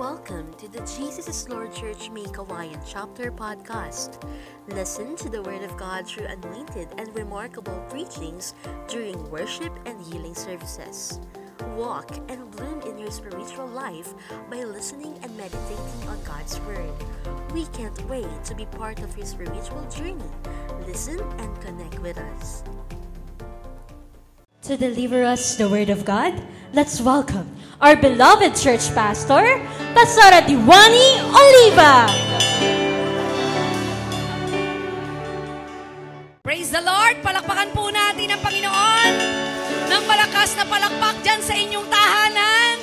Welcome to the Jesus is Lord Church May Chapter Podcast. Listen to the Word of God through anointed and remarkable preachings during worship and healing services. Walk and bloom in your spiritual life by listening and meditating on God's Word. We can't wait to be part of your spiritual journey. Listen and connect with us. To deliver us the Word of God, let's welcome our beloved church pastor, Pastora Diwani Oliva. Praise the Lord! Palakpakan po natin ang Panginoon ng malakas na palakpak dyan sa inyong tahanan.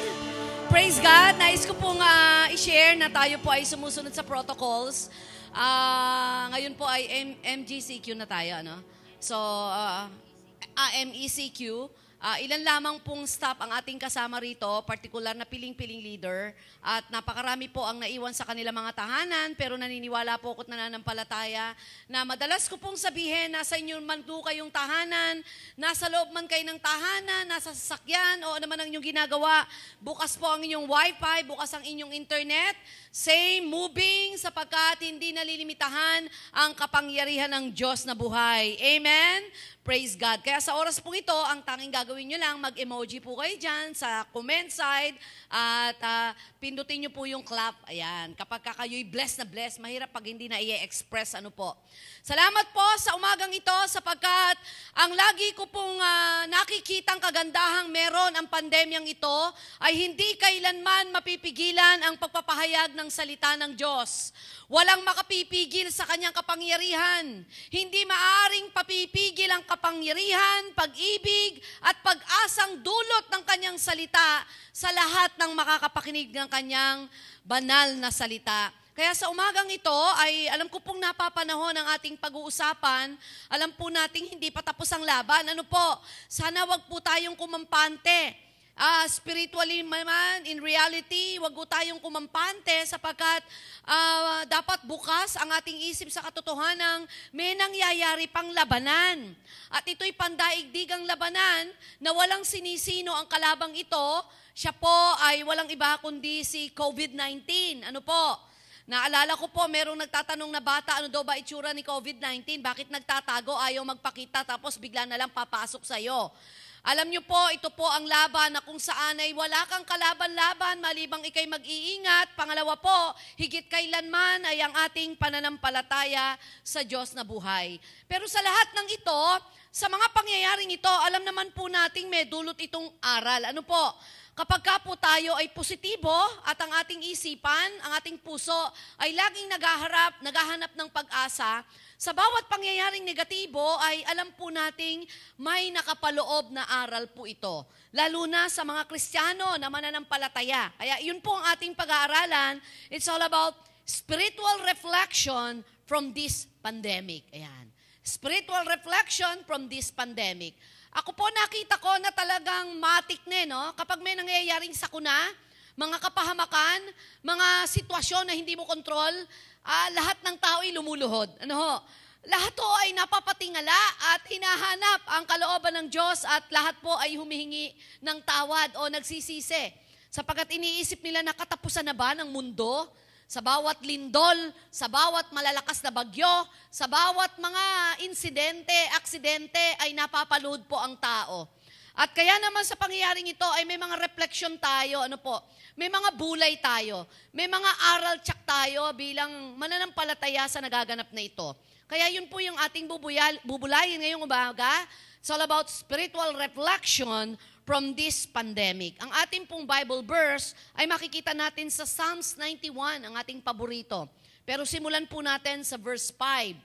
Praise God! Nais ko pong uh, i-share na tayo po ay sumusunod sa protocols. Uh, ngayon po ay M- MGCQ na tayo. Ano? So, uh, uh, MECQ. Uh, ilan lamang pong staff ang ating kasama rito, partikular na piling-piling leader. At napakarami po ang naiwan sa kanila mga tahanan, pero naniniwala po ako't nananampalataya na madalas ko pong sabihin, nasa inyo man po kayong tahanan, nasa loob man kayo ng tahanan, nasa sasakyan, o ano man ang inyong ginagawa, bukas po ang inyong wifi, bukas ang inyong internet, same moving sapagkat hindi nalilimitahan ang kapangyarihan ng Diyos na buhay. Amen? Praise God. Kaya sa oras po ito, ang tanging gagawin nyo lang, mag-emoji po kayo dyan sa comment side at uh, pindutin nyo po yung clap. Ayan. Kapag kayo'y blessed na blessed, mahirap pag hindi na i-express ano po. Salamat po sa umagang ito sapagkat ang lagi ko pong uh, nakikitang kagandahang meron ang pandemyang ito ay hindi kailanman mapipigilan ang pagpapahayag ng salita ng Diyos. Walang makapipigil sa kanyang kapangyarihan. Hindi maaring papipigil ang kapangyarihan, pag-ibig, at pag-asang dulot ng kanyang salita sa lahat ng makakapakinig ng kanyang banal na salita. Kaya sa umagang ito ay alam ko pong napapanahon ang ating pag-uusapan. Alam po nating hindi pa tapos ang laban. Ano po? Sana wag po tayong kumampante uh, spiritually man, in reality, wag po tayong kumampante sapagkat uh, dapat bukas ang ating isip sa katotohanan may nangyayari pang labanan. At ito'y pandaigdigang labanan na walang sinisino ang kalabang ito. Siya po ay walang iba kundi si COVID-19. Ano po? Naalala ko po, merong nagtatanong na bata, ano daw ba itsura ni COVID-19? Bakit nagtatago, ayaw magpakita, tapos bigla na lang papasok sa'yo? Alam niyo po, ito po ang laban na kung saan ay wala kang kalaban-laban, malibang ikay mag-iingat. Pangalawa po, higit kailanman ay ang ating pananampalataya sa Diyos na buhay. Pero sa lahat ng ito, sa mga pangyayaring ito, alam naman po nating may dulot itong aral. Ano po? Kapag ka po tayo ay positibo at ang ating isipan, ang ating puso ay laging naghaharap, naghahanap ng pag-asa, sa bawat pangyayaring negatibo ay alam po nating may nakapaloob na aral po ito. Lalo na sa mga Kristiyano na mananampalataya. Kaya yun po ang ating pag-aaralan. It's all about spiritual reflection from this pandemic. Ayan. Spiritual reflection from this pandemic. Ako po nakita ko na talagang matik na, no? Kapag may nangyayaring sakuna, mga kapahamakan, mga sitwasyon na hindi mo kontrol, uh, lahat ng tao ay lumuluhod. Ano ho? Lahat po ay napapatingala at hinahanap ang kalooban ng Diyos at lahat po ay humihingi ng tawad o nagsisisi. Sapagkat iniisip nila na katapusan na ba ng mundo? Sa bawat lindol, sa bawat malalakas na bagyo, sa bawat mga insidente, aksidente ay napapalood po ang tao. At kaya naman sa pangyayaring ito ay may mga reflection tayo, ano po, may mga bulay tayo, may mga aral check tayo bilang mananampalataya sa nagaganap na ito. Kaya yun po yung ating bubuyal, bubulayin ngayong umaga. It's all about spiritual reflection from this pandemic. Ang ating pong Bible verse ay makikita natin sa Psalms 91, ang ating paborito. Pero simulan po natin sa verse 5.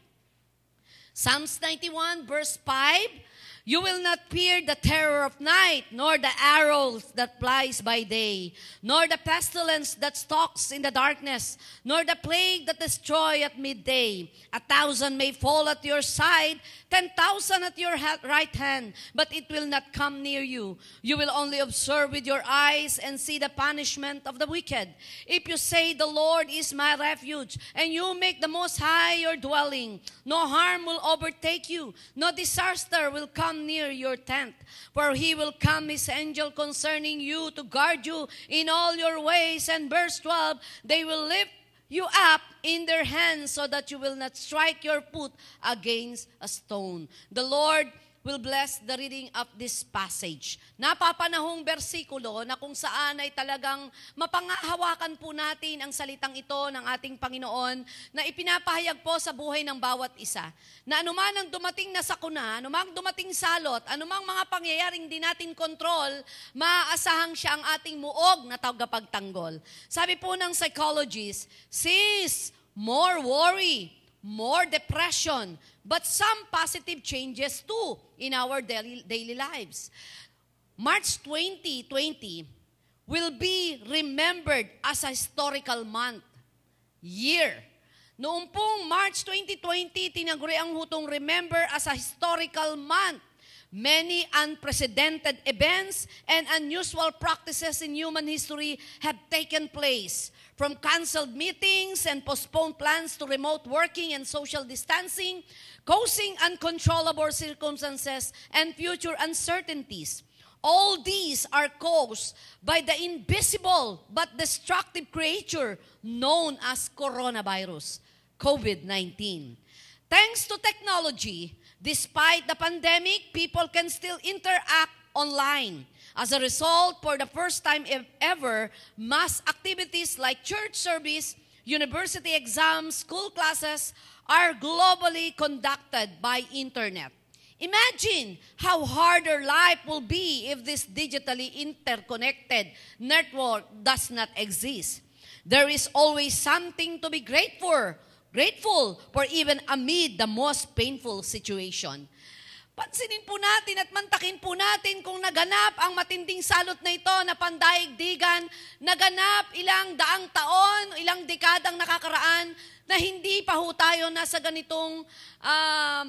Psalms 91, verse 5, You will not fear the terror of night, nor the arrows that flies by day, nor the pestilence that stalks in the darkness, nor the plague that destroy at midday. A thousand may fall at your side, ten thousand at your right hand, but it will not come near you. You will only observe with your eyes and see the punishment of the wicked. If you say, The Lord is my refuge, and you make the Most High your dwelling, no harm will overtake you, no disaster will come come near your tent. For he will come his angel concerning you to guard you in all your ways. And verse 12, they will lift you up in their hands so that you will not strike your foot against a stone. The Lord will bless the reading of this passage. Napapanahong bersikulo na kung saan ay talagang mapangahawakan po natin ang salitang ito ng ating Panginoon na ipinapahayag po sa buhay ng bawat isa. Na anuman ang dumating na sakuna, anumang dumating salot, anumang mga pangyayaring di natin kontrol, maaasahang siya ang ating muog na tagapagtanggol. Sabi po ng psychologist, sis, more worry, more depression, but some positive changes too in our daily, daily lives. March 2020 will be remembered as a historical month, year. Noong pong March 2020, tinaguri ang hutong remember as a historical month. Many unprecedented events and unusual practices in human history have taken place. From canceled meetings and postponed plans to remote working and social distancing, causing uncontrollable circumstances and future uncertainties. All these are caused by the invisible but destructive creature known as coronavirus, COVID-19. Thanks to technology, despite the pandemic, people can still interact online. As a result, for the first time ever, mass activities like church service, university exams, school classes are globally conducted by internet. Imagine how harder life will be if this digitally interconnected network does not exist. There is always something to be grateful, grateful for even amid the most painful situation. Pansinin po natin at mantakin po natin kung naganap ang matinding salot na ito na pandaigdigan, naganap ilang daang taon, ilang dekadang nakakaraan, na hindi pa ho tayo nasa ganitong um,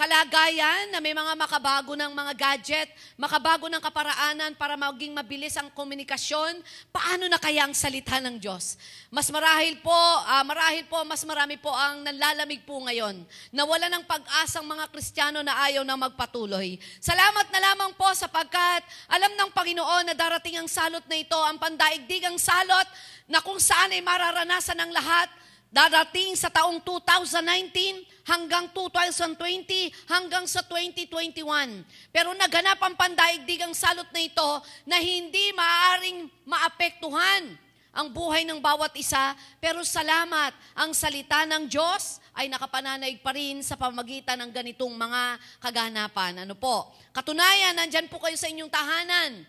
kalagayan na may mga makabago ng mga gadget, makabago ng kaparaanan para maging mabilis ang komunikasyon, paano na kaya ang salita ng Diyos? Mas marahil po, uh, marahil po, mas marami po ang nanlalamig po ngayon. Nawala ng pag-asang mga Kristiyano na ayaw na magpatuloy. Salamat na lamang po sapagkat alam ng Panginoon na darating ang salot na ito, ang pandaigdigang salot na kung saan ay mararanasan ng lahat, darating sa taong 2019 hanggang 2020 hanggang sa 2021. Pero naganap ang pandaigdigang salot na ito na hindi maaaring maapektuhan ang buhay ng bawat isa, pero salamat, ang salita ng Diyos ay nakapananaig pa rin sa pamagitan ng ganitong mga kaganapan. Ano po? Katunayan, nandyan po kayo sa inyong tahanan,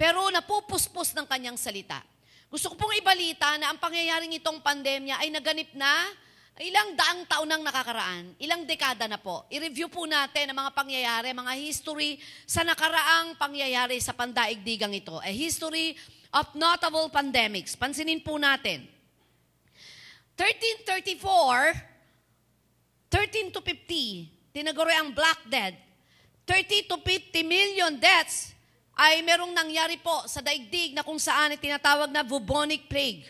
pero napupuspos ng kanyang salita. Gusto ko pong ibalita na ang pangyayaring itong pandemya ay naganip na ilang daang taon nang nakakaraan, ilang dekada na po. I-review po natin ang mga pangyayari, mga history sa nakaraang pangyayari sa pandaigdigang ito. A history of notable pandemics. Pansinin po natin. 1334, 13 to 50, tinaguri ang Black Death. 30 to 50 million deaths ay merong nangyari po sa daigdig na kung saan tinatawag na bubonic plague.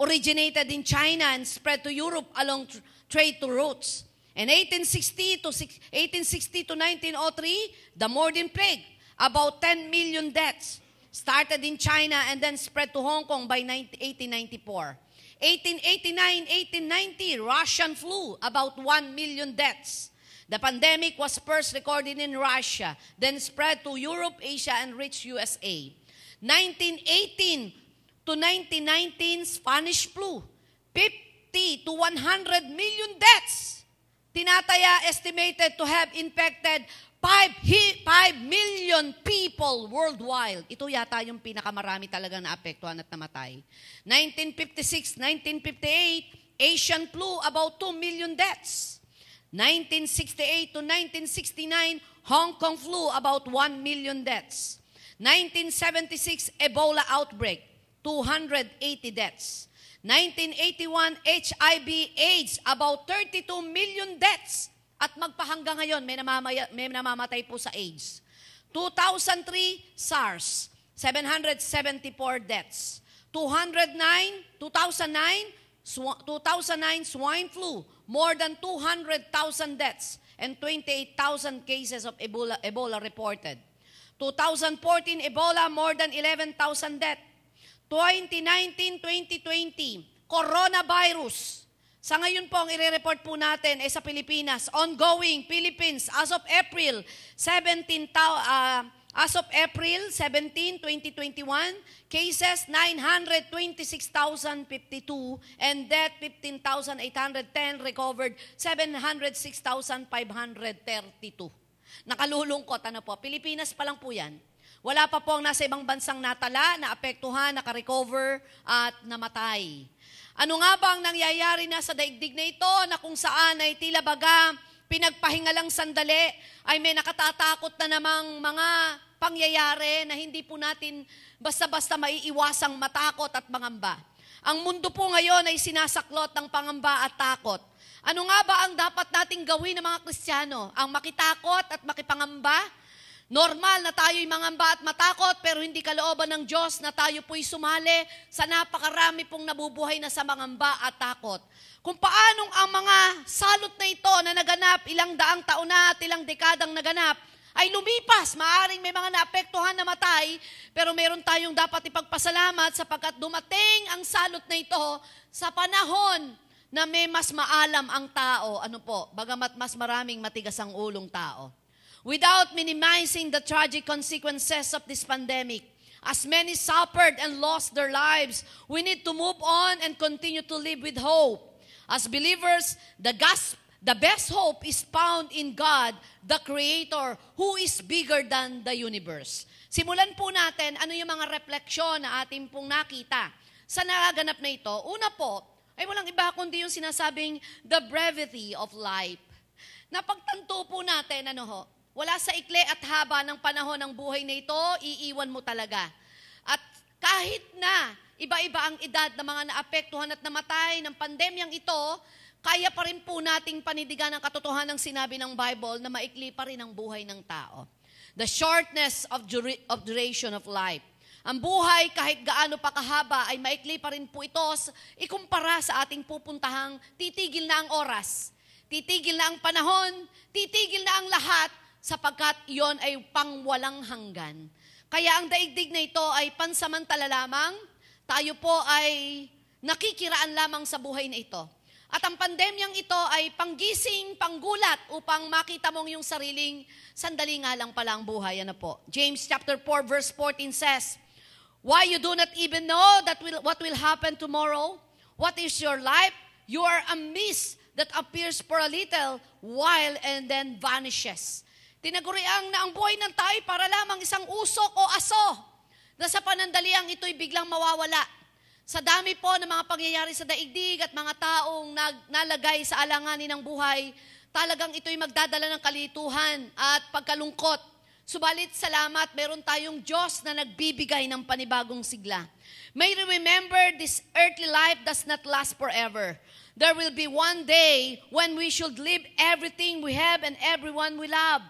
Originated in China and spread to Europe along trade to routes. In 1860 to 1860 to 1903, the Morden plague, about 10 million deaths, started in China and then spread to Hong Kong by 1894. 1889-1890, Russian flu, about 1 million deaths. The pandemic was first recorded in Russia, then spread to Europe, Asia, and reached USA. 1918 to 1919, Spanish flu. 50 to 100 million deaths. Tinataya estimated to have infected 5, 5 million people worldwide. Ito yata yung pinakamarami talaga na apektuhan at namatay. 1956, 1958, Asian flu, about 2 million deaths. 1968 to 1969, Hong Kong flu, about 1 million deaths. 1976, Ebola outbreak, 280 deaths. 1981, HIV AIDS, about 32 million deaths. At magpahanggang ngayon, may, namamaya, may namamatay po sa AIDS. 2003, SARS, 774 deaths. 209, 2009, 2009 swine flu, more than 200,000 deaths. and 28,000 cases of Ebola, Ebola reported. 2014 Ebola, more than 11,000 death. 2019-2020, coronavirus. Sa ngayon po, ang ire-report po natin ay sa Pilipinas. Ongoing, Philippines, as of April, 17, uh, as of April 17, 2021, cases 926,052 and death 15,810, recovered 706,532. Nakalulungkot, ano po, Pilipinas pa lang po yan. Wala pa pong nasa ibang bansang natala, naapektuhan, nakarecover at namatay. Ano nga ba ang nangyayari na sa daigdig na ito na kung saan ay tila baga pinagpahinga lang sandali ay may nakatatakot na namang mga pangyayari na hindi po natin basta-basta maiiwasang matakot at mangamba. Ang mundo po ngayon ay sinasaklot ng pangamba at takot. Ano nga ba ang dapat nating gawin ng mga Kristiyano? Ang makitakot at makipangamba? Normal na tayo'y mangamba at matakot, pero hindi kalooban ng Diyos na tayo po'y sumali sa napakarami pong nabubuhay na sa mangamba at takot. Kung paanong ang mga salot na ito na naganap ilang daang taon na at ilang dekadang naganap, ay lumipas. Maaring may mga naapektuhan na matay, pero meron tayong dapat ipagpasalamat sapagkat dumating ang salot na ito sa panahon na may mas maalam ang tao. Ano po? Bagamat mas maraming matigas ang ulong tao. Without minimizing the tragic consequences of this pandemic, as many suffered and lost their lives, we need to move on and continue to live with hope. As believers, the gospel The best hope is found in God, the Creator, who is bigger than the universe. Simulan po natin ano yung mga refleksyon na ating pong nakita sa nagaganap na ito. Una po, ay walang iba kundi yung sinasabing the brevity of life. Napagtanto po natin, ano ho, wala sa ikli at haba ng panahon ng buhay na ito, iiwan mo talaga. At kahit na iba-iba ang edad ng mga naapektuhan at namatay ng pandemyang ito, kaya pa rin po nating panidigan ang katotohanan ng sinabi ng Bible na maikli pa rin ang buhay ng tao. The shortness of, dura- of duration of life. Ang buhay kahit gaano pa kahaba ay maikli pa rin po ito ikumpara sa ating pupuntahang titigil na ang oras, titigil na ang panahon, titigil na ang lahat sapagkat iyon ay pangwalang hanggan. Kaya ang daigdig na ito ay pansamantala lamang, tayo po ay nakikiraan lamang sa buhay na ito. At ang pandemyang ito ay panggising, panggulat upang makita mong yung sariling sandali nga lang pala ang buhay. Ano po? James chapter 4 verse 14 says, Why you do not even know that will, what will happen tomorrow? What is your life? You are a mist that appears for a little while and then vanishes. Tinaguriang na ang buhay ng tayo para lamang isang usok o aso na sa panandaliang ito'y biglang mawawala. Sa dami po ng mga pangyayari sa daigdig at mga taong nag, nalagay sa alanganin ng buhay, talagang ito'y magdadala ng kalituhan at pagkalungkot. Subalit salamat, meron tayong Diyos na nagbibigay ng panibagong sigla. May remember this earthly life does not last forever. There will be one day when we should leave everything we have and everyone we love.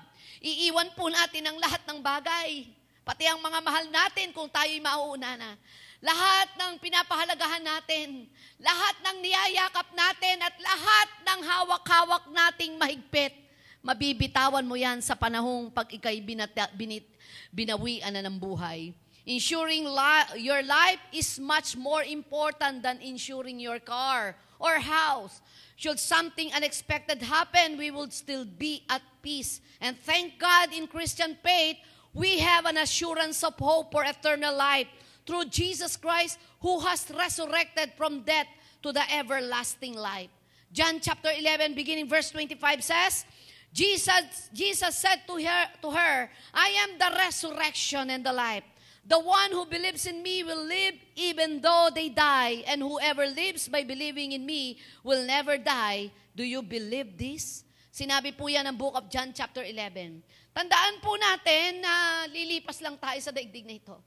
Iiwan po natin ang lahat ng bagay. Pati ang mga mahal natin kung tayo'y mauuna na. Lahat ng pinapahalagahan natin, lahat ng niyayakap natin, at lahat ng hawak-hawak nating mahigpit, mabibitawan mo yan sa panahong pag ikay binata, binit, binawian na ng buhay. Ensuring li- your life is much more important than ensuring your car or house. Should something unexpected happen, we will still be at peace. And thank God in Christian faith, we have an assurance of hope for eternal life through Jesus Christ who has resurrected from death to the everlasting life. John chapter 11 beginning verse 25 says, Jesus, Jesus said to her, to her, I am the resurrection and the life. The one who believes in me will live even though they die, and whoever lives by believing in me will never die. Do you believe this? Sinabi po yan ng book of John chapter 11. Tandaan po natin na lilipas lang tayo sa daigdig na ito.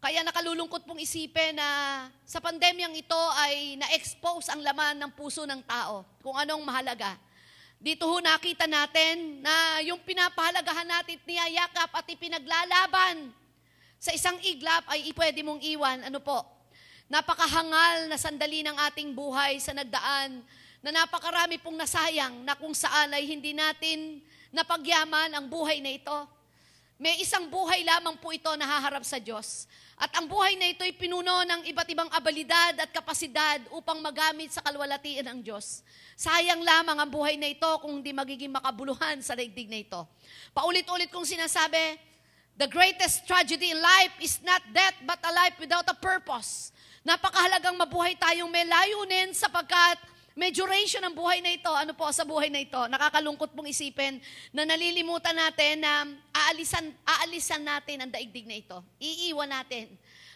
Kaya nakalulungkot pong isipin na sa pandemyang ito ay na-expose ang laman ng puso ng tao, kung anong mahalaga. Dito ho nakita natin na yung pinapahalagahan natin niyayakap at ipinaglalaban sa isang iglap ay pwede mong iwan. Ano po? Napakahangal na sandali ng ating buhay sa nagdaan na napakarami pong nasayang na kung saan ay hindi natin napagyaman ang buhay na ito. May isang buhay lamang po ito na haharap sa Diyos. At ang buhay na ito ay pinuno ng iba't ibang abilidad at kapasidad upang magamit sa kalwalatian ng Diyos. Sayang lamang ang buhay na ito kung hindi magiging makabuluhan sa daigdig na ito. Paulit-ulit kong sinasabi, the greatest tragedy in life is not death but a life without a purpose. Napakahalagang mabuhay tayong may layunin sapagkat may duration ang buhay na ito. Ano po sa buhay na ito? Nakakalungkot pong isipin na nalilimutan natin na aalisan, aalisan natin ang daigdig na ito. Iiwan natin.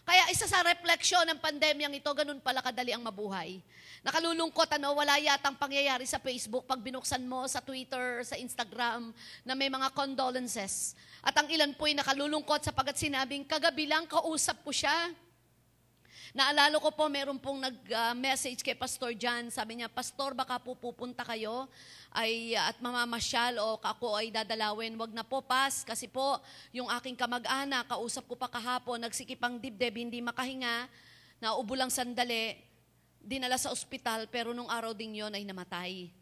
Kaya isa sa refleksyon ng pandemyang ito, ganun pala kadali ang mabuhay. Nakalulungkot, ano, wala yatang pangyayari sa Facebook pag binuksan mo sa Twitter, sa Instagram, na may mga condolences. At ang ilan po'y nakalulungkot sapagat sinabing, kagabi lang kausap ko siya. Naalala ko po, meron pong nag-message kay Pastor John. Sabi niya, Pastor, baka po pupunta kayo ay, at mamamasyal o ako ay dadalawin. Wag na po, pas. Kasi po, yung aking kamag-anak, kausap ko pa kahapon, nagsikipang dibdib, hindi makahinga, naubo lang sandali, dinala sa ospital, pero nung araw ding yon ay namatay.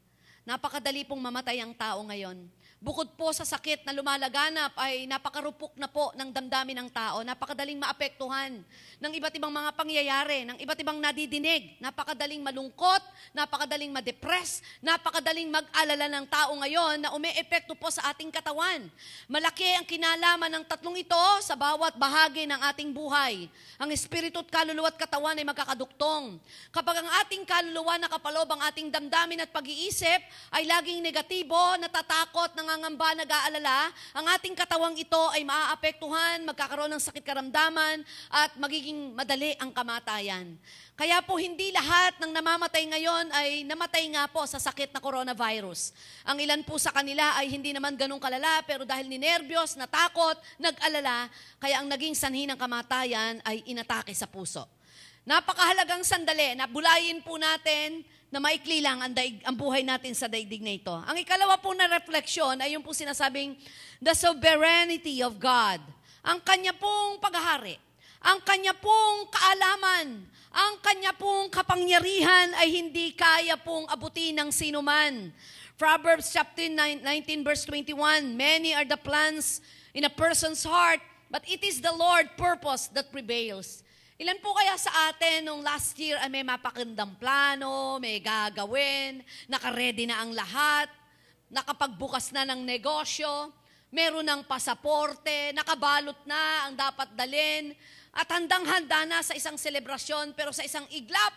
Napakadali pong mamatay ang tao ngayon. Bukod po sa sakit na lumalaganap ay napakarupok na po ng damdamin ng tao. Napakadaling maapektuhan ng iba't ibang mga pangyayari, ng iba't ibang nadidinig. Napakadaling malungkot, napakadaling madepress, napakadaling mag-alala ng tao ngayon na umeepekto po sa ating katawan. Malaki ang kinalaman ng tatlong ito sa bawat bahagi ng ating buhay. Ang espiritu at kaluluwa at katawan ay magkakaduktong. Kapag ang ating kaluluwa nakapalob ang ating damdamin at pag-iisip ay laging negatibo, natatakot, ng nangangamba, nag-aalala, ang ating katawang ito ay maaapektuhan, magkakaroon ng sakit karamdaman, at magiging madali ang kamatayan. Kaya po hindi lahat ng namamatay ngayon ay namatay nga po sa sakit na coronavirus. Ang ilan po sa kanila ay hindi naman ganun kalala, pero dahil ni nervyos, natakot, nag-alala, kaya ang naging sanhi ng kamatayan ay inatake sa puso. Napakahalagang sandali na bulayin po natin na maikli lang ang, daig, ang buhay natin sa daigdig na ito. Ang ikalawa po na refleksyon ay yung po sinasabing the sovereignty of God. Ang kanya pong paghahari, ang kanya pong kaalaman, ang kanya pong kapangyarihan ay hindi kaya pong abutin ng sinuman. Proverbs chapter 19 verse 21, Many are the plans in a person's heart, but it is the Lord purpose that prevails. Ilan po kaya sa atin nung last year ay may mapakandang plano, may gagawin, nakaredy na ang lahat, nakapagbukas na ng negosyo, meron ng pasaporte, nakabalot na ang dapat dalin, at handang-handa na sa isang selebrasyon, pero sa isang iglap,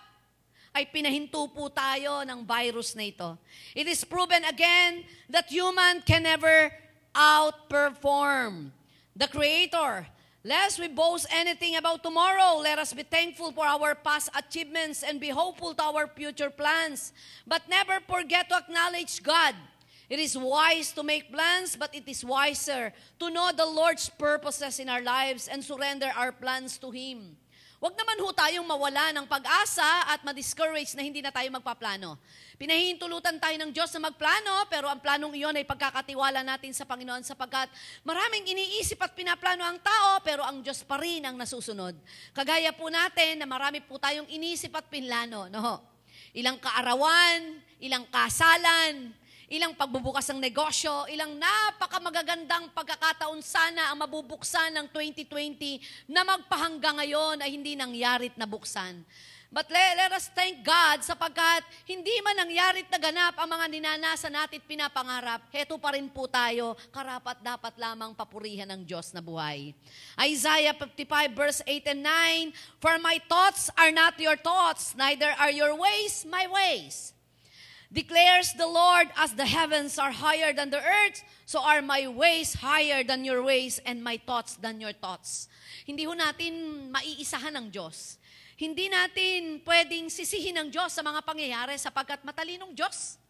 ay pinahinto po tayo ng virus na ito. It is proven again that human can never outperform the Creator Lest we boast anything about tomorrow, let us be thankful for our past achievements and be hopeful to our future plans. But never forget to acknowledge God. It is wise to make plans, but it is wiser to know the Lord's purposes in our lives and surrender our plans to Him. Huwag naman ho tayong mawala ng pag-asa at ma-discourage na hindi na tayo magpaplano. Pinahihintulutan tayo ng Diyos na magplano, pero ang planong iyon ay pagkakatiwala natin sa Panginoon sapagkat maraming iniisip at pinaplano ang tao, pero ang Diyos pa rin ang nasusunod. Kagaya po natin na marami po tayong inisip at pinlano. No? Ilang kaarawan, ilang kasalan, ilang pagbubukas ng negosyo, ilang napakamagagandang pagkakataon sana ang mabubuksan ng 2020 na magpahanggang ngayon ay hindi nangyarit na buksan. But let, let us thank God sapagkat hindi man nangyarit na ganap ang mga ninanasa natin pinapangarap, heto pa rin po tayo, karapat dapat lamang papurihan ng Diyos na buhay. Isaiah 55 verse 8 and 9, For my thoughts are not your thoughts, neither are your ways my ways Declares the Lord, as the heavens are higher than the earth, so are my ways higher than your ways and my thoughts than your thoughts. Hindi ho natin maiisahan ng Diyos. Hindi natin pwedeng sisihin ng Diyos sa mga pangyayari sapagkat matalinong Diyos.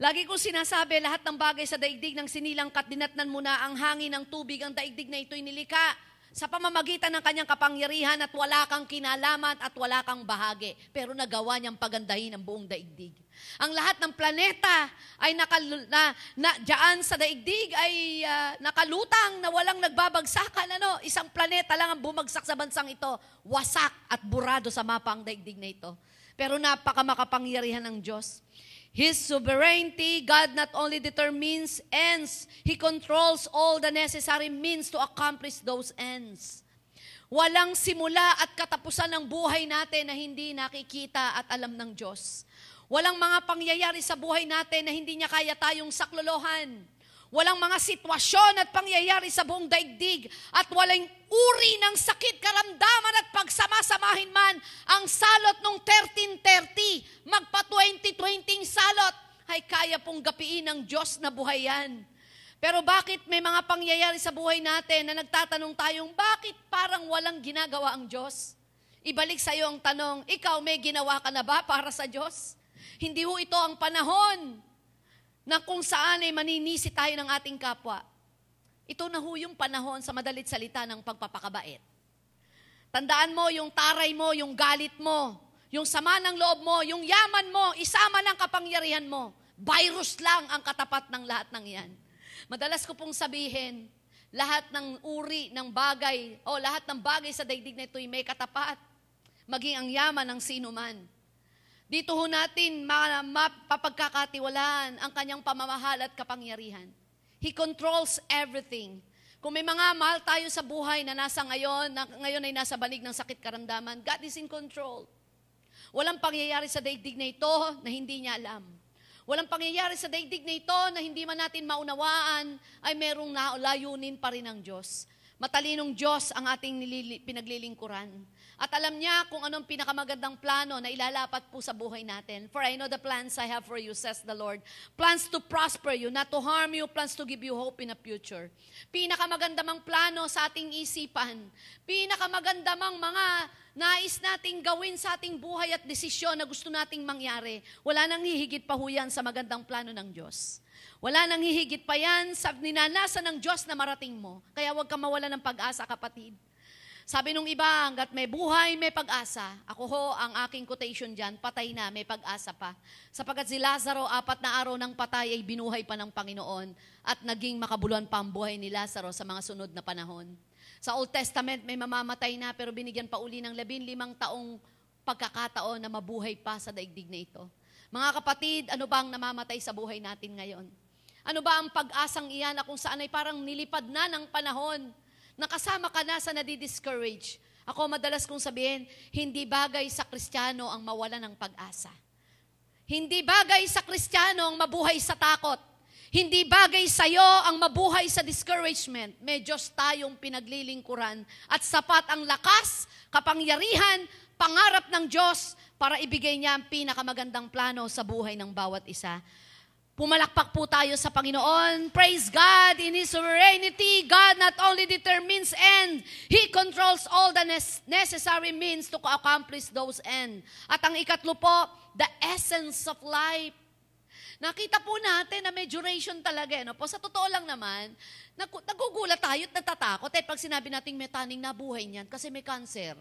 Lagi kong sinasabi, lahat ng bagay sa daigdig ng sinilang kat dinatnan mo na ang hangin ng tubig, ang daigdig na ito'y nilika sa pamamagitan ng kanyang kapangyarihan at wala kang kinalaman at wala kang bahagi. Pero nagawa niyang pagandahin ang buong daigdig. Ang lahat ng planeta ay nakal, na, na diyan sa daigdig ay uh, nakalutang na walang nagbabagsakan. Ano? Isang planeta lang ang bumagsak sa bansang ito. Wasak at burado sa mapa ang daigdig na ito. Pero napaka makapangyarihan ng Diyos. His sovereignty, God not only determines ends, He controls all the necessary means to accomplish those ends. Walang simula at katapusan ng buhay natin na hindi nakikita at alam ng Diyos. Walang mga pangyayari sa buhay natin na hindi niya kaya tayong saklolohan. Walang mga sitwasyon at pangyayari sa buong daigdig at walang uri ng sakit, karamdaman at pagsamasamahin man ang salot nung 1330, magpa 2020 salot, ay kaya pong gapiin ng Diyos na buhay yan. Pero bakit may mga pangyayari sa buhay natin na nagtatanong tayong, bakit parang walang ginagawa ang Diyos? Ibalik sa iyo ang tanong, ikaw may ginawa ka na ba para sa Diyos? Hindi ho ito ang panahon na kung saan ay maninisi tayo ng ating kapwa. Ito na ho yung panahon sa madalit salita ng pagpapakabait. Tandaan mo yung taray mo, yung galit mo, yung sama ng loob mo, yung yaman mo, isama ng kapangyarihan mo. Virus lang ang katapat ng lahat ng yan. Madalas ko pong sabihin, lahat ng uri ng bagay o lahat ng bagay sa daigdig na ito'y may katapat. Maging ang yaman ng sino man. Dito ho natin mapapagkakatiwalaan ang kanyang pamamahal at kapangyarihan. He controls everything. Kung may mga mahal tayo sa buhay na nasa ngayon, na ngayon ay nasa banig ng sakit karamdaman, God is in control. Walang pangyayari sa daigdig na ito na hindi niya alam. Walang pangyayari sa daigdig na ito na hindi man natin maunawaan ay merong layunin pa rin ng Diyos. Matalinong Diyos ang ating pinaglilingkuran. At alam niya kung anong pinakamagandang plano na ilalapat po sa buhay natin. For I know the plans I have for you, says the Lord. Plans to prosper you, not to harm you, plans to give you hope in a future. Pinakamagandamang plano sa ating isipan. Pinakamagandamang mga nais nating gawin sa ating buhay at desisyon na gusto nating mangyari. Wala nang hihigit pa huyan sa magandang plano ng Diyos. Wala nang hihigit pa yan sa ninanasa ng Diyos na marating mo. Kaya huwag ka mawala ng pag-asa, kapatid. Sabi nung iba, hanggat may buhay, may pag-asa. Ako ho, ang aking quotation dyan, patay na, may pag-asa pa. Sapagat si Lazaro, apat na araw ng patay ay binuhay pa ng Panginoon at naging makabuluhan pa ang buhay ni Lazaro sa mga sunod na panahon. Sa Old Testament, may mamamatay na pero binigyan pa uli ng labin limang taong pagkakataon na mabuhay pa sa daigdig na ito. Mga kapatid, ano ba ang namamatay sa buhay natin ngayon? Ano ba ang pag-asang iyan na kung saan ay parang nilipad na ng panahon? Nakasama ka na sa nadi-discourage. Ako madalas kong sabihin, hindi bagay sa Kristiyano ang mawala ng pag-asa. Hindi bagay sa Kristiyano ang mabuhay sa takot. Hindi bagay sa iyo ang mabuhay sa discouragement. May Diyos tayong pinaglilingkuran at sapat ang lakas, kapangyarihan, pangarap ng Diyos para ibigay niya ang pinakamagandang plano sa buhay ng bawat isa. Pumalakpak po tayo sa Panginoon. Praise God in His sovereignty. God not only determines end, He controls all the necessary means to accomplish those end. At ang ikatlo po, the essence of life. Nakita po natin na may duration talaga. No? Po, sa totoo lang naman, nagugulat tayo at natatakot. Eh, pag sinabi natin may taning nabuhay niyan kasi may cancer.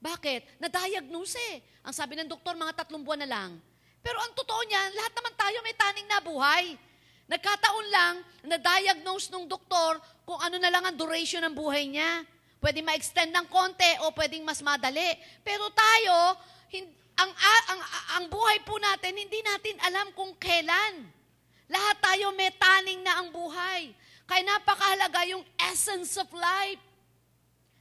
Bakit? Na-diagnose eh. Ang sabi ng doktor, mga tatlong buwan na lang. Pero ang totoo niyan, lahat naman tayo may taning na buhay. Nagkataon lang na diagnose ng doktor kung ano na lang ang duration ng buhay niya. Pwede ma-extend ng konti o pwedeng mas madali. Pero tayo, ang, ang, ang buhay po natin, hindi natin alam kung kailan. Lahat tayo may taning na ang buhay. Kaya napakahalaga yung essence of life.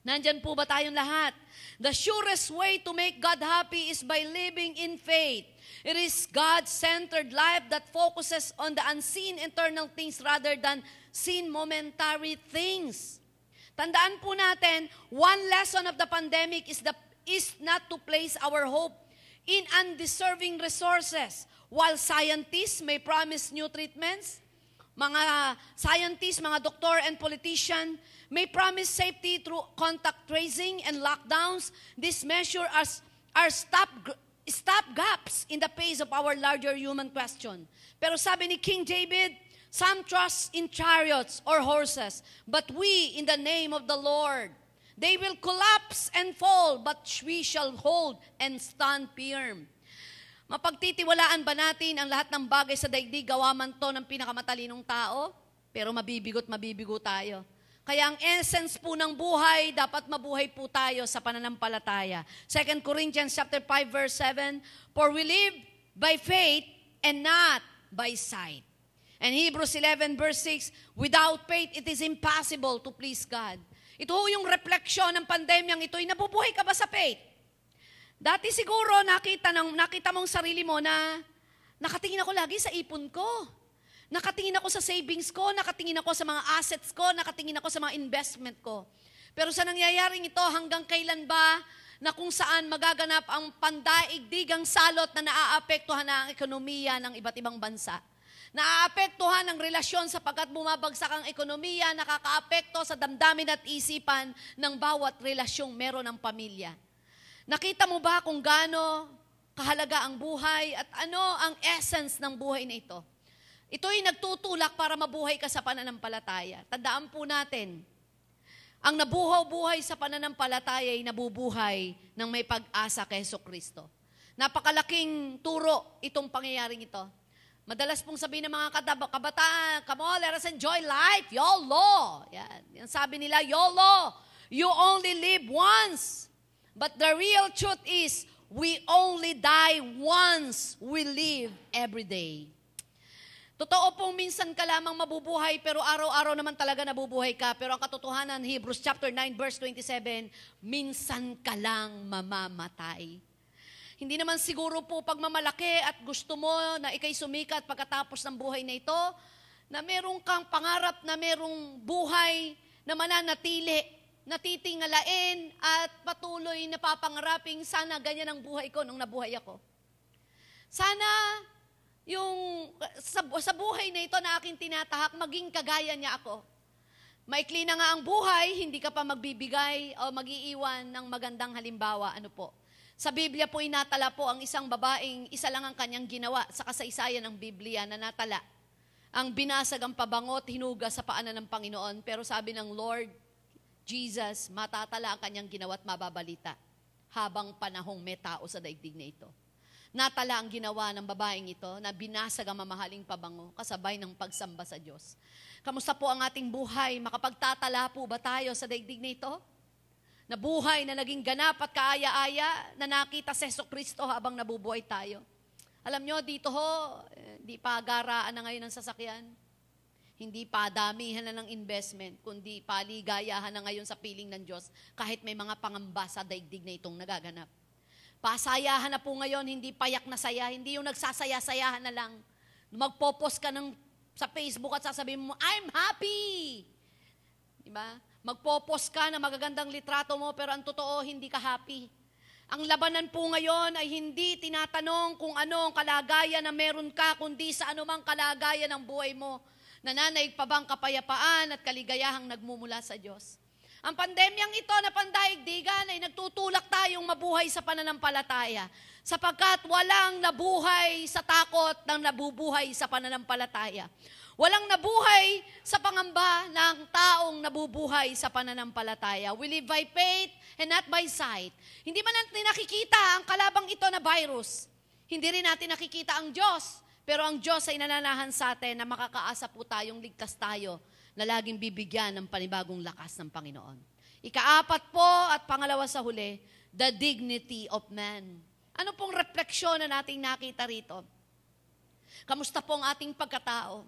Nandyan po ba tayong lahat? The surest way to make God happy is by living in faith. It is God-centered life that focuses on the unseen eternal things rather than seen momentary things. Tandaan po natin, one lesson of the pandemic is, the, is not to place our hope in undeserving resources. While scientists may promise new treatments, mga scientists, mga doktor and politician may promise safety through contact tracing and lockdowns. This measure are, are stop stop gaps in the pace of our larger human question. Pero sabi ni King David, some trust in chariots or horses, but we in the name of the Lord. They will collapse and fall, but we shall hold and stand firm. Mapagtitiwalaan ba natin ang lahat ng bagay sa daigdig, gawa man to ng pinakamatalinong tao? Pero mabibigot, mabibigo tayo. Kaya ang essence po ng buhay, dapat mabuhay po tayo sa pananampalataya. 2 Corinthians chapter 5 verse 7, For we live by faith and not by sight. And Hebrews 11 verse 6, Without faith, it is impossible to please God. Ito yung refleksyon ng pandemyang ito. Nabubuhay ka ba sa faith? Dati siguro nakita, ng, nakita mong sarili mo na nakatingin ako lagi sa ipon ko. Nakatingin ako sa savings ko, nakatingin ako sa mga assets ko, nakatingin ako sa mga investment ko. Pero sa nangyayaring ito, hanggang kailan ba na kung saan magaganap ang pandaigdigang salot na naaapektuhan na ang ekonomiya ng iba't ibang bansa? Naaapektuhan ang relasyon sapagkat bumabagsak ang ekonomiya, nakakaapekto sa damdamin at isipan ng bawat relasyong meron ng pamilya. Nakita mo ba kung gaano kahalaga ang buhay at ano ang essence ng buhay na ito? Ito'y nagtutulak para mabuhay ka sa pananampalataya. Tandaan po natin, ang nabuhaw-buhay sa pananampalataya ay nabubuhay ng may pag-asa kay Heso Kristo. Napakalaking turo itong pangyayaring ito. Madalas pong sabihin ng mga kabataan, come on, let us enjoy life, YOLO. Yan. Yan sabi nila, YOLO. You only live once. But the real truth is, we only die once. We live every day. Totoo pong minsan ka lamang mabubuhay, pero araw-araw naman talaga nabubuhay ka. Pero ang katotohanan, Hebrews chapter 9, verse 27, minsan ka lang mamamatay. Hindi naman siguro po pagmamalaki at gusto mo na ikay sumikat pagkatapos ng buhay na ito, na meron kang pangarap na merong buhay na mananatili, natitingalain at patuloy na papangaraping sana ganyan ang buhay ko nung nabuhay ako. Sana yung sa, sa buhay na ito na aking tinatahak, maging kagaya niya ako. Maikli na nga ang buhay, hindi ka pa magbibigay o magiiwan ng magandang halimbawa. Ano po? Sa Biblia po inatala po ang isang babaeng isa lang ang kanyang ginawa sa kasaysayan ng Biblia na natala. Ang binasag ang pabangot, hinuga sa paanan ng Panginoon. Pero sabi ng Lord, Jesus, matatala ang kanyang ginawa at mababalita habang panahong may tao sa daigdig na ito. Natala ang ginawa ng babaeng ito na binasag ang mamahaling pabango kasabay ng pagsamba sa Diyos. Kamusta po ang ating buhay? Makapagtatala po ba tayo sa daigdig na ito? Na buhay na naging ganap at kaaya-aya na nakita sa Yeso Kristo habang nabubuhay tayo. Alam nyo, dito ho, hindi pa garaan na ngayon ng sasakyan. Hindi pa damihan na ng investment, kundi paligayahan na ngayon sa piling ng Diyos kahit may mga pangamba sa daigdig na itong nagaganap. Pasayahan na po ngayon, hindi payak na saya, hindi yung nagsasaya-sayahan na lang. Magpo-post ka ng, sa Facebook at sasabihin mo, I'm happy! Diba? Magpo-post ka na magagandang litrato mo, pero ang totoo, hindi ka happy. Ang labanan po ngayon ay hindi tinatanong kung ano ang kalagayan na meron ka, kundi sa anumang kalagayan ng buhay mo. Nananaig pa bang kapayapaan at kaligayahang nagmumula sa Diyos? Ang pandemyang ito na pandaigdigan ay nagtutulak tayong mabuhay sa pananampalataya sapagkat walang nabuhay sa takot ng nabubuhay sa pananampalataya. Walang nabuhay sa pangamba ng taong nabubuhay sa pananampalataya. We live by faith and not by sight. Hindi man natin nakikita ang kalabang ito na virus. Hindi rin natin nakikita ang Diyos. Pero ang Diyos ay nananahan sa atin na makakaasa po tayong ligtas tayo na laging bibigyan ng panibagong lakas ng Panginoon. Ikaapat po at pangalawa sa huli, the dignity of man. Ano pong refleksyon na nating nakita rito? Kamusta po ang ating pagkatao?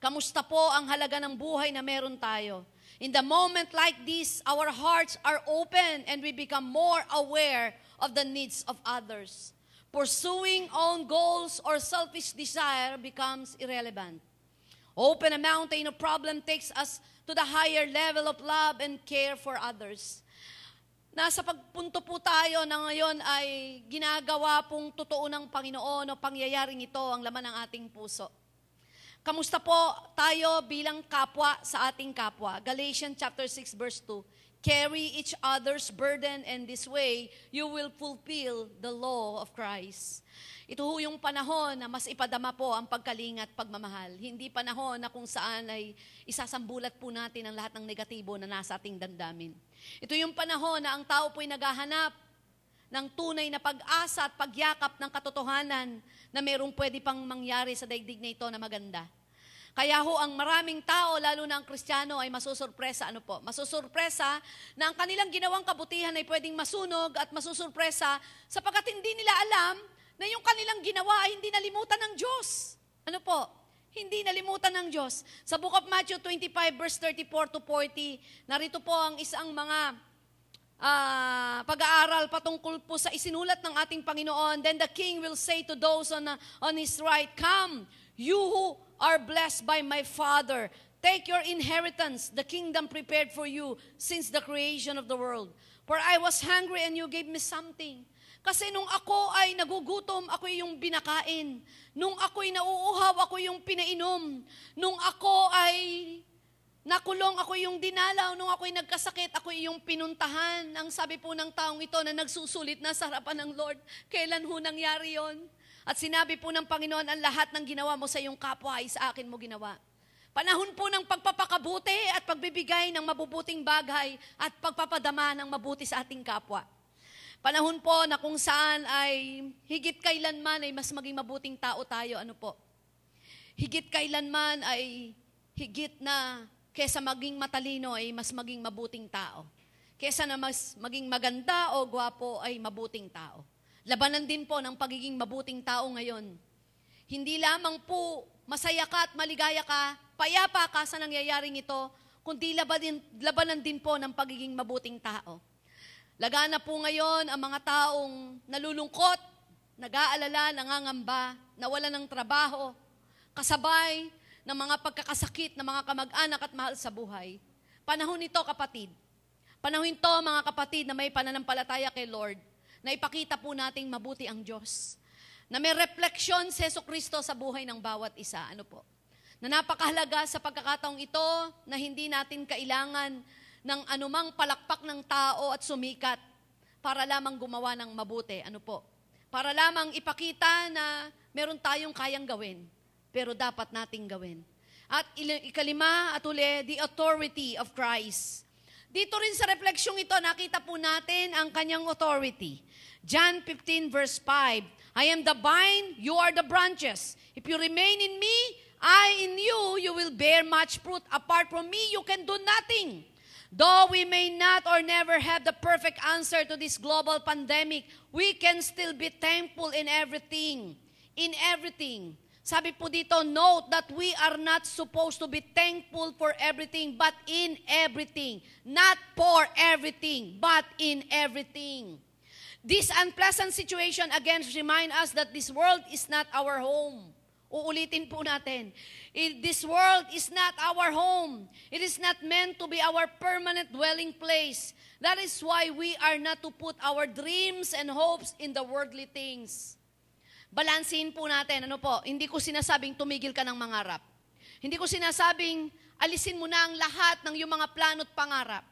Kamusta po ang halaga ng buhay na meron tayo? In the moment like this, our hearts are open and we become more aware of the needs of others. Pursuing own goals or selfish desire becomes irrelevant. Open a mountain of problem takes us to the higher level of love and care for others. Nasa pagpunto po tayo na ngayon ay ginagawa pong totoo ng Panginoon o pangyayaring ito ang laman ng ating puso. Kamusta po tayo bilang kapwa sa ating kapwa? Galatians chapter 6 verse 2. carry each other's burden, and this way, you will fulfill the law of Christ. Ito ho yung panahon na mas ipadama po ang pagkalingat pagmamahal. Hindi panahon na kung saan ay isasambulat po natin ang lahat ng negatibo na nasa ating damdamin. Ito yung panahon na ang tao po'y naghahanap ng tunay na pag-asa at pagyakap ng katotohanan na mayroong pwede pang mangyari sa daigdig na ito na maganda. Kaya ho ang maraming tao, lalo na ang Kristiyano, ay masusurpresa. Ano po? Masusurpresa na ang kanilang ginawang kabutihan ay pwedeng masunog at masusurpresa sapagkat hindi nila alam na yung kanilang ginawa ay hindi nalimutan ng Diyos. Ano po? Hindi nalimutan ng Diyos. Sa Book of Matthew 25 verse 34 to 40, narito po ang isang mga ah, pag-aaral patungkol po sa isinulat ng ating Panginoon. Then the king will say to those on, on his right, Come, you who are blessed by my Father, take your inheritance, the kingdom prepared for you since the creation of the world. For I was hungry and you gave me something. Kasi nung ako ay nagugutom, ako yung binakain. Nung ako'y nauuhaw, ako yung pinainom. Nung ako ay nakulong, ako yung dinalaw. Nung ako'y nagkasakit, ako yung pinuntahan. Ang sabi po ng taong ito na nagsusulit na sa harapan ng Lord, kailan ho nangyari yon? At sinabi po ng Panginoon, ang lahat ng ginawa mo sa iyong kapwa ay sa akin mo ginawa. Panahon po ng pagpapakabuti at pagbibigay ng mabubuting bagay at pagpapadama ng mabuti sa ating kapwa. Panahon po na kung saan ay higit kailanman ay mas maging mabuting tao tayo. Ano po? Higit kailanman ay higit na kesa maging matalino ay mas maging mabuting tao. Kesa na mas maging maganda o gwapo ay mabuting tao. Labanan din po ng pagiging mabuting tao ngayon. Hindi lamang po masaya ka at maligaya ka, payapa ka sa nangyayaring ito, kundi labanan, labanan din po ng pagiging mabuting tao. Lagana po ngayon ang mga taong nalulungkot, nag-aalala, nangangamba, nawala ng trabaho, kasabay ng mga pagkakasakit ng mga kamag-anak at mahal sa buhay. Panahon nito, kapatid. Panahon ito, mga kapatid, na may pananampalataya kay Lord, na ipakita po nating mabuti ang Diyos. Na may refleksyon si Yeso Kristo sa buhay ng bawat isa. Ano po? Na napakahalaga sa pagkakataong ito na hindi natin kailangan ng anumang palakpak ng tao at sumikat para lamang gumawa ng mabuti. Ano po? Para lamang ipakita na meron tayong kayang gawin, pero dapat nating gawin. At ikalima at uli, the authority of Christ. Dito rin sa refleksyong ito, nakita po natin ang kanyang authority. John 15 verse 5, I am the vine, you are the branches. If you remain in me, I in you, you will bear much fruit. Apart from me, you can do nothing. Though we may not or never have the perfect answer to this global pandemic, we can still be thankful in everything. In everything. Sabi po dito, note that we are not supposed to be thankful for everything, but in everything. Not for everything, but in everything. This unpleasant situation again remind us that this world is not our home. Uulitin po natin. This world is not our home. It is not meant to be our permanent dwelling place. That is why we are not to put our dreams and hopes in the worldly things. Balansin po natin, ano po, hindi ko sinasabing tumigil ka ng mangarap. Hindi ko sinasabing alisin mo na ang lahat ng iyong mga plano at pangarap.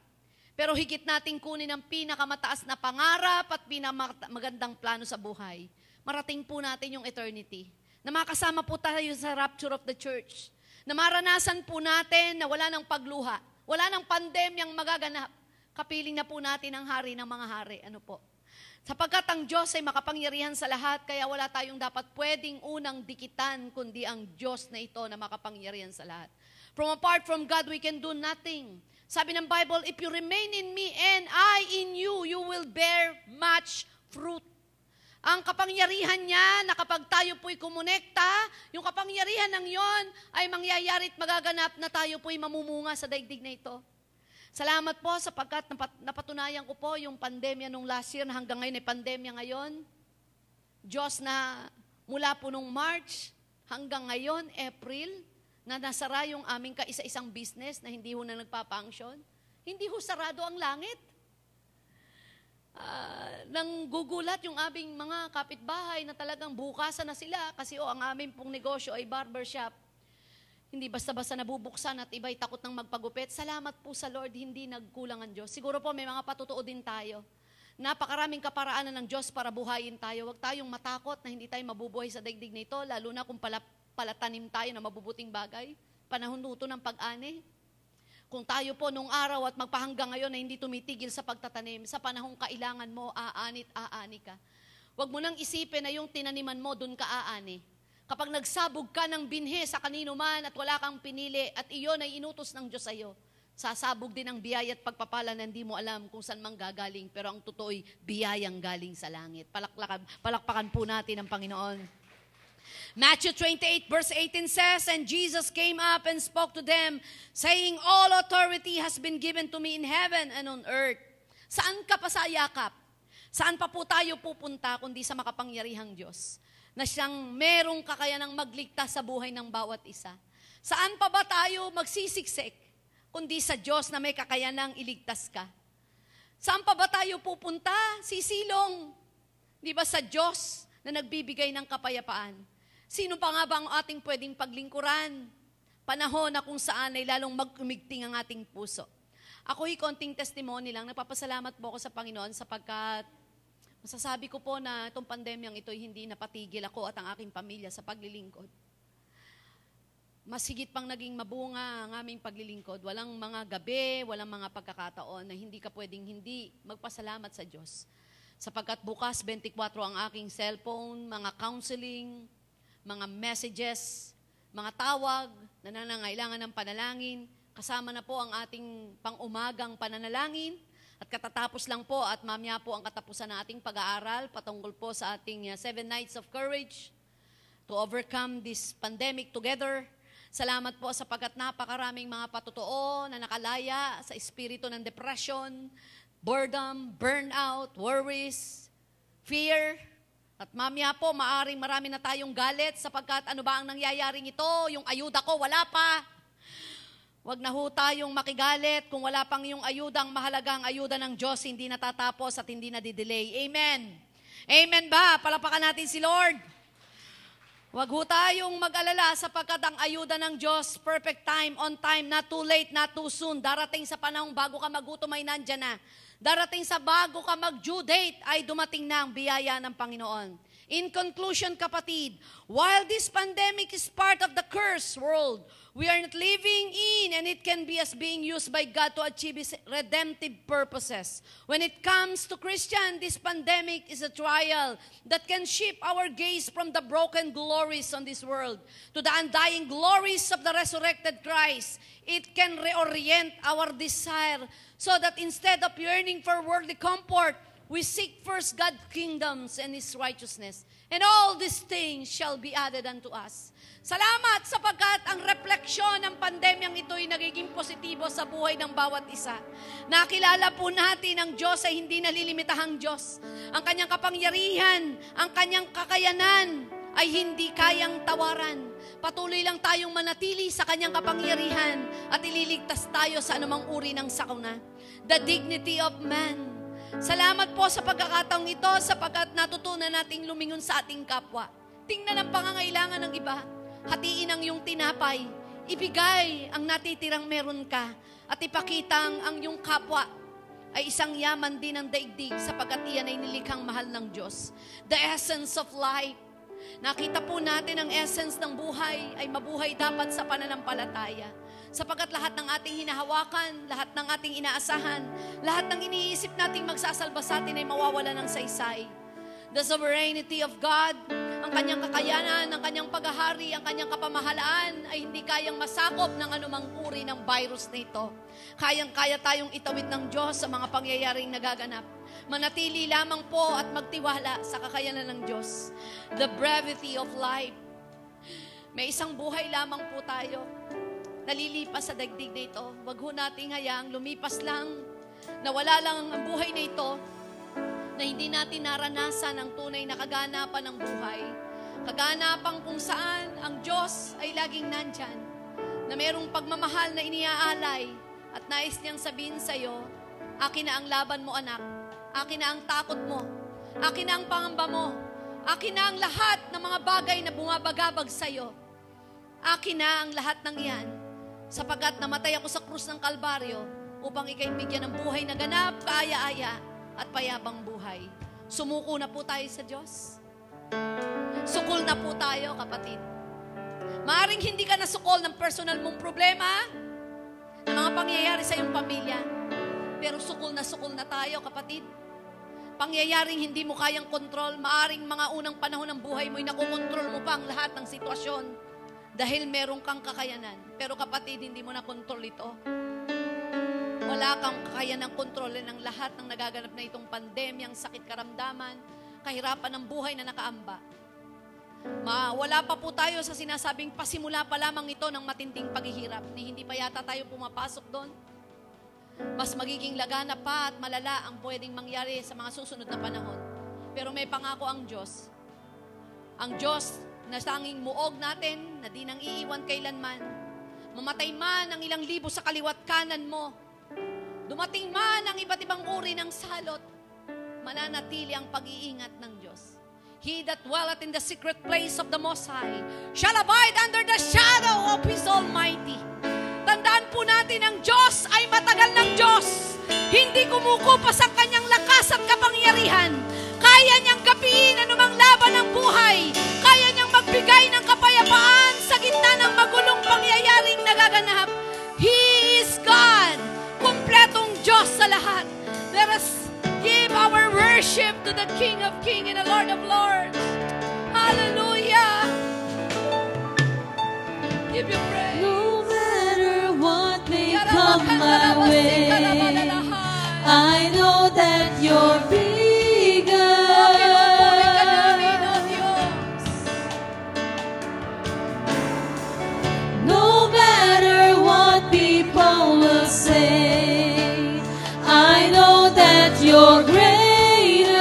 Pero higit nating kunin ang pinakamataas na pangarap at pinakamagandang plano sa buhay. Marating po natin yung eternity na makasama po tayo sa rapture of the church. Na maranasan po natin na wala ng pagluha, wala ng pandemyang magaganap. Kapiling na po natin ang hari ng mga hari. Ano po? Sapagkat ang Diyos ay makapangyarihan sa lahat, kaya wala tayong dapat pwedeng unang dikitan, kundi ang Diyos na ito na makapangyarihan sa lahat. From apart from God, we can do nothing. Sabi ng Bible, if you remain in me and I in you, you will bear much fruit. Ang kapangyarihan niya na kapag tayo po'y kumonekta, yung kapangyarihan ng yon ay mangyayari at magaganap na tayo po'y mamumunga sa daigdig na ito. Salamat po sapagkat napatunayan ko po yung pandemya nung last year na hanggang ngayon ay pandemya ngayon. Diyos na mula po nung March hanggang ngayon, April, na nasara yung aming kaisa-isang business na hindi ho na nagpapanksyon. Hindi ho sarado ang langit uh, nang gugulat yung aming mga kapitbahay na talagang bukasan na sila kasi oh, ang aming pong negosyo ay barbershop. Hindi basta-basta nabubuksan at iba'y takot ng magpagupit. Salamat po sa Lord, hindi nagkulang ang Diyos. Siguro po may mga patutuo din tayo. Napakaraming kaparaanan ng Diyos para buhayin tayo. Huwag tayong matakot na hindi tayo mabubuhay sa daigdig nito, lalo na kung pala, palatanim tayo na mabubuting bagay. Panahon nuto ng pag-ani. Kung tayo po nung araw at magpahanggang ngayon na hindi tumitigil sa pagtatanim, sa panahong kailangan mo, aanit, aani ka. Huwag mo nang isipin na yung tinaniman mo, dun ka aani. Kapag nagsabog ka ng binhe sa kanino man at wala kang pinili at iyon ay inutos ng Diyos sa iyo, sasabog din ang biyaya at pagpapala na hindi mo alam kung saan mang gagaling, pero ang totoo'y biyayang galing sa langit. Palaklakan, palakpakan po natin ang Panginoon. Matthew 28 verse 18 says, And Jesus came up and spoke to them, saying, All authority has been given to me in heaven and on earth. Saan ka pa sa yakap? Saan pa po tayo pupunta kundi sa makapangyarihang Diyos? Na siyang merong kakayanang magligtas sa buhay ng bawat isa. Saan pa ba tayo magsisiksik kundi sa Diyos na may kakayanang iligtas ka? Saan pa ba tayo pupunta? Sisilong. Di ba sa Diyos na nagbibigay ng kapayapaan? Sino pa nga ba ang ating pwedeng paglingkuran? Panahon na kung saan ay lalong magkumigting ang ating puso. Ako'y konting testimony lang. Nagpapasalamat po ako sa Panginoon sapagkat masasabi ko po na itong pandemyang ito hindi napatigil ako at ang aking pamilya sa paglilingkod. Mas higit pang naging mabunga ang aming paglilingkod. Walang mga gabi, walang mga pagkakataon na hindi ka pwedeng hindi magpasalamat sa Diyos. Sapagkat bukas 24 ang aking cellphone, mga counseling, mga messages, mga tawag na nangangailangan ng panalangin. Kasama na po ang ating pang-umagang pananalangin. At katatapos lang po at mamaya po ang katapusan ng ating pag-aaral patungkol po sa ating uh, Seven Nights of Courage to overcome this pandemic together. Salamat po sapagkat napakaraming mga patutuo na nakalaya sa espiritu ng depression, boredom, burnout, worries, fear, at mamaya po, maaring marami na tayong galit sapagkat ano ba ang nangyayaring ito? Yung ayuda ko, wala pa. Huwag na ho tayong makigalit kung wala pang yung ayuda, ang mahalagang ayuda ng Diyos, hindi natatapos at hindi na delay Amen. Amen ba? Palapakan natin si Lord. Huwag ho tayong mag-alala sapagkat ang ayuda ng Diyos, perfect time, on time, not too late, not too soon. Darating sa panahong bago ka magutom ay nandyan na. Darating sa bago ka mag-due date ay dumating na ang biyaya ng Panginoon. In conclusion, kapatid, while this pandemic is part of the cursed world, we are not living in and it can be as being used by God to achieve His redemptive purposes. When it comes to Christian, this pandemic is a trial that can shift our gaze from the broken glories on this world to the undying glories of the resurrected Christ. It can reorient our desire so that instead of yearning for worldly comfort, we seek first God's kingdoms and His righteousness. And all these things shall be added unto us. Salamat sapagkat ang refleksyon ng pandemyang ito ay nagiging positibo sa buhay ng bawat isa. Nakilala po natin ang Diyos ay hindi nalilimitahang Diyos. Ang kanyang kapangyarihan, ang kanyang kakayanan ay hindi kayang tawaran. Patuloy lang tayong manatili sa kanyang kapangyarihan at ililigtas tayo sa anumang uri ng sakuna. The dignity of man Salamat po sa pagkakataong ito sapagkat natutunan nating lumingon sa ating kapwa. Tingnan ang pangangailangan ng iba. Hatiin ang iyong tinapay. Ibigay ang natitirang meron ka. At ipakita ang iyong kapwa ay isang yaman din ng daigdig sapagkat iyan ay nilikhang mahal ng Diyos. The essence of life. Nakita po natin ang essence ng buhay ay mabuhay dapat sa pananampalataya sapagkat lahat ng ating hinahawakan, lahat ng ating inaasahan, lahat ng iniisip nating magsasalba sa atin ay mawawala ng saysay. The sovereignty of God, ang kanyang kakayanan, ang kanyang paghahari, ang kanyang kapamahalaan ay hindi kayang masakop ng anumang uri ng virus na ito. Kayang-kaya tayong itawid ng Diyos sa mga pangyayaring nagaganap. Manatili lamang po at magtiwala sa kakayanan ng Diyos. The brevity of life. May isang buhay lamang po tayo nalilipas sa dagdig na ito. Huwag ho nating hayaang lumipas lang, na wala lang ang buhay na ito, na hindi natin naranasan ang tunay na kaganapan ng buhay. Kaganapan kung saan ang Diyos ay laging nandyan, na mayroong pagmamahal na iniaalay at nais niyang sabihin sa iyo, akin na ang laban mo anak, akin na ang takot mo, akin na ang pangamba mo, akin na ang lahat ng mga bagay na bumabagabag sa iyo Akin na ang lahat ng iyan, sapagkat namatay ako sa krus ng Kalbaryo upang ikay bigyan ng buhay na ganap, kaaya-aya at payabang buhay. Sumuko na po tayo sa Diyos. Sukol na po tayo, kapatid. Maaring hindi ka nasukol ng personal mong problema, ng mga pangyayari sa iyong pamilya. Pero sukol na sukol na tayo, kapatid. Pangyayaring hindi mo kayang kontrol, maaring mga unang panahon ng buhay mo, nakukontrol mo pa ang lahat ng sitwasyon dahil meron kang kakayanan. Pero kapatid, hindi mo na kontrol ito. Wala kang kakayanang kontrolin ng lahat ng nagaganap na itong pandemyang sakit karamdaman, kahirapan ng buhay na nakaamba. Ma, wala pa po tayo sa sinasabing pasimula pa lamang ito ng matinding paghihirap ni hindi pa yata tayo pumapasok doon. Mas magiging lagana pa at malala ang pwedeng mangyari sa mga susunod na panahon. Pero may pangako ang Diyos. Ang Diyos na tanging muog natin na di nang iiwan kailanman. Mamatay man ang ilang libo sa kaliwat kanan mo. Dumating man ang iba't ibang uri ng salot. Mananatili ang pag-iingat ng Diyos. He that dwelleth in the secret place of the Most High shall abide under the shadow of His Almighty. Tandaan po natin ang Diyos ay matagal ng Diyos. Hindi kumukupas ang kanyang lakas at kapangyarihan. Kaya niyang gapiin anumang laban ng buhay. Kaya niyang magbigay ng kapayapaan sa gitna ng magulong pangyayaring nagaganap. Sa lahat. Let us give our worship to the King of Kings and the Lord of Lords. Hallelujah. Give you praise. No matter what may come my way, I know that you're bigger. No matter what people will say, I know that you're greater.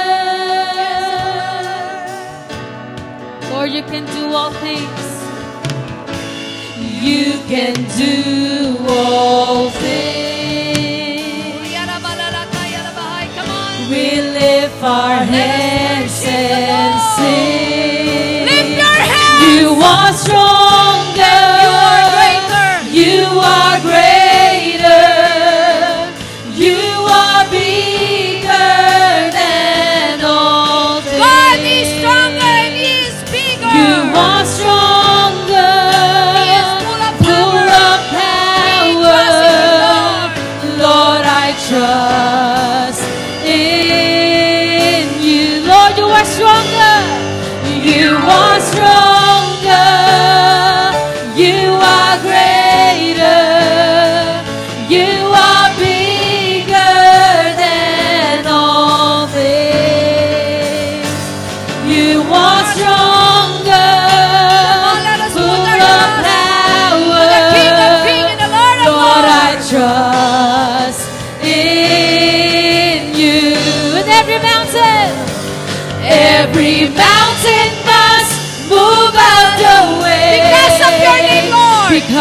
Lord, you can do all things. You can do all things. Come on. We lift our hands and sing. Lift your hands. You are stronger.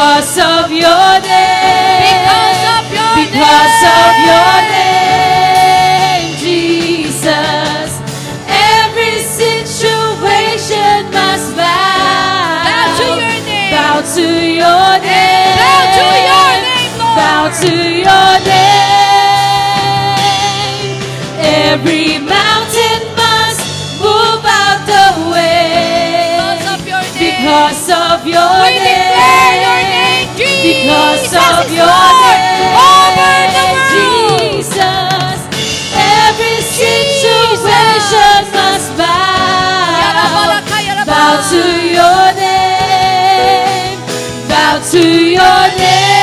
Because of your name. Because of your Because of name. your name, Jesus. Every situation must bow. Bow to your name. Bow to your name. Bow to your name, Lord. Bow to your name. Every mountain must move out the way. Because of your name. Because of your name. Because of your Lord name. over the world. Jesus. Every situation must bow. Bow to your name. Bow to your name.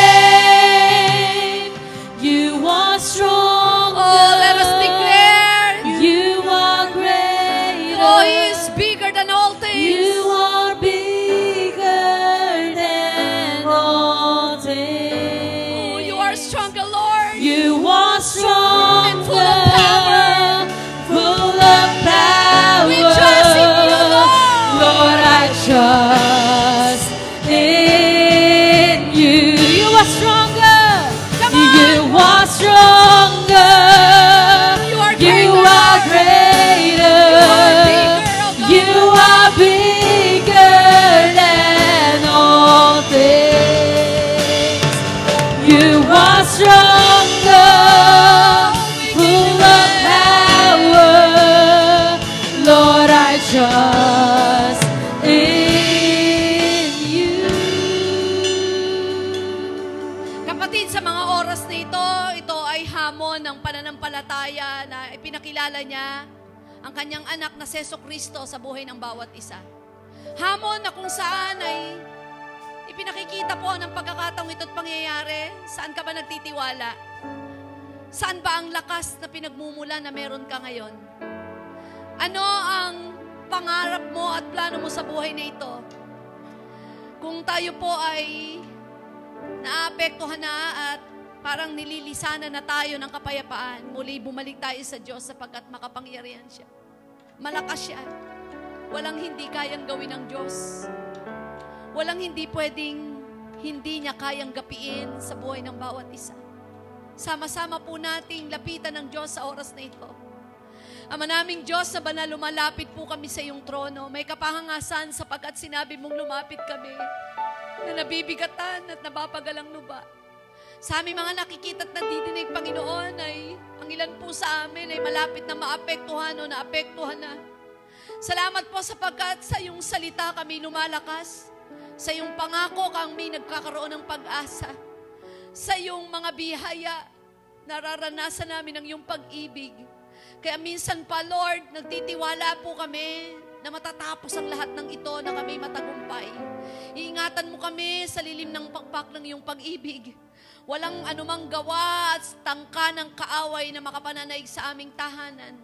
Lord. You are strong kanyang anak na Seso Kristo sa buhay ng bawat isa. Hamon na kung saan ay ipinakikita po ng pagkakataong ito't pangyayari, saan ka ba nagtitiwala? Saan ba ang lakas na pinagmumula na meron ka ngayon? Ano ang pangarap mo at plano mo sa buhay na ito? Kung tayo po ay naapektuhan na at parang nililisanan na tayo ng kapayapaan, muli bumalik tayo sa Diyos sapagkat makapangyarihan siya. Malakas siya. Walang hindi kayang gawin ng Diyos. Walang hindi pwedeng hindi niya kayang gapiin sa buhay ng bawat isa. Sama-sama po nating lapitan ng Diyos sa oras na ito. Ama naming Diyos na banal, lumalapit po kami sa iyong trono. May kapahangasan sapagkat sinabi mong lumapit kami na nabibigatan at napapagalang luba. Sa aming mga nakikita at nandidinig, Panginoon, ay ang ilan po sa amin ay malapit na maapektuhan o naapektuhan na. Salamat po sapagkat sa iyong salita kami lumalakas. Sa iyong pangako kami nagkakaroon ng pag-asa. Sa iyong mga bihaya, nararanasan namin ang iyong pag-ibig. Kaya minsan pa, Lord, nagtitiwala po kami na matatapos ang lahat ng ito na kami matagumpay. Iingatan mo kami sa lilim ng pakpak ng iyong pag-ibig. Walang anumang gawa at tangka ng kaaway na makapananaig sa aming tahanan.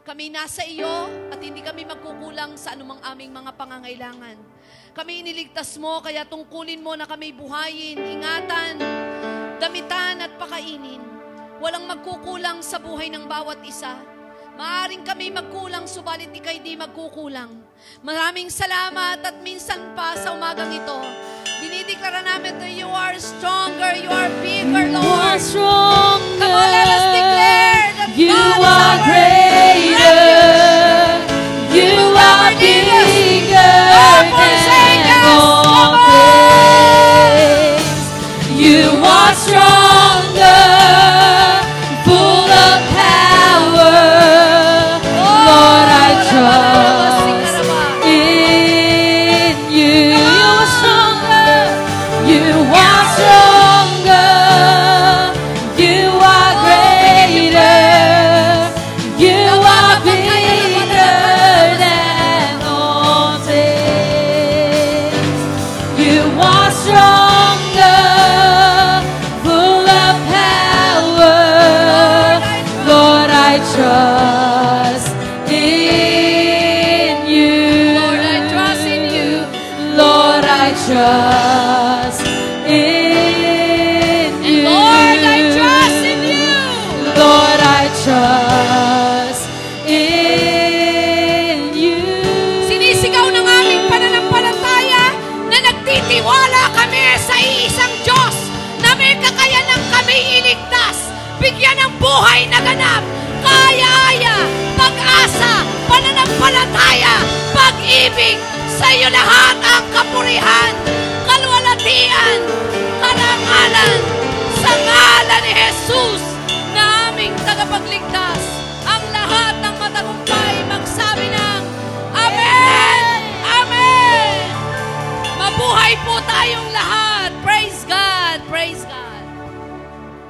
Kami nasa iyo at hindi kami magkukulang sa anumang aming mga pangangailangan. Kami iniligtas mo, kaya tungkulin mo na kami buhayin, ingatan, damitan at pakainin. Walang magkukulang sa buhay ng bawat isa. Maaring kami magkulang, subalit ikay di magkukulang. Maraming salamat at minsan pa sa umagang ito, dinideklara namin that you are stronger, you are bigger, You are Lord. stronger. Come on, let us declare that You God is are our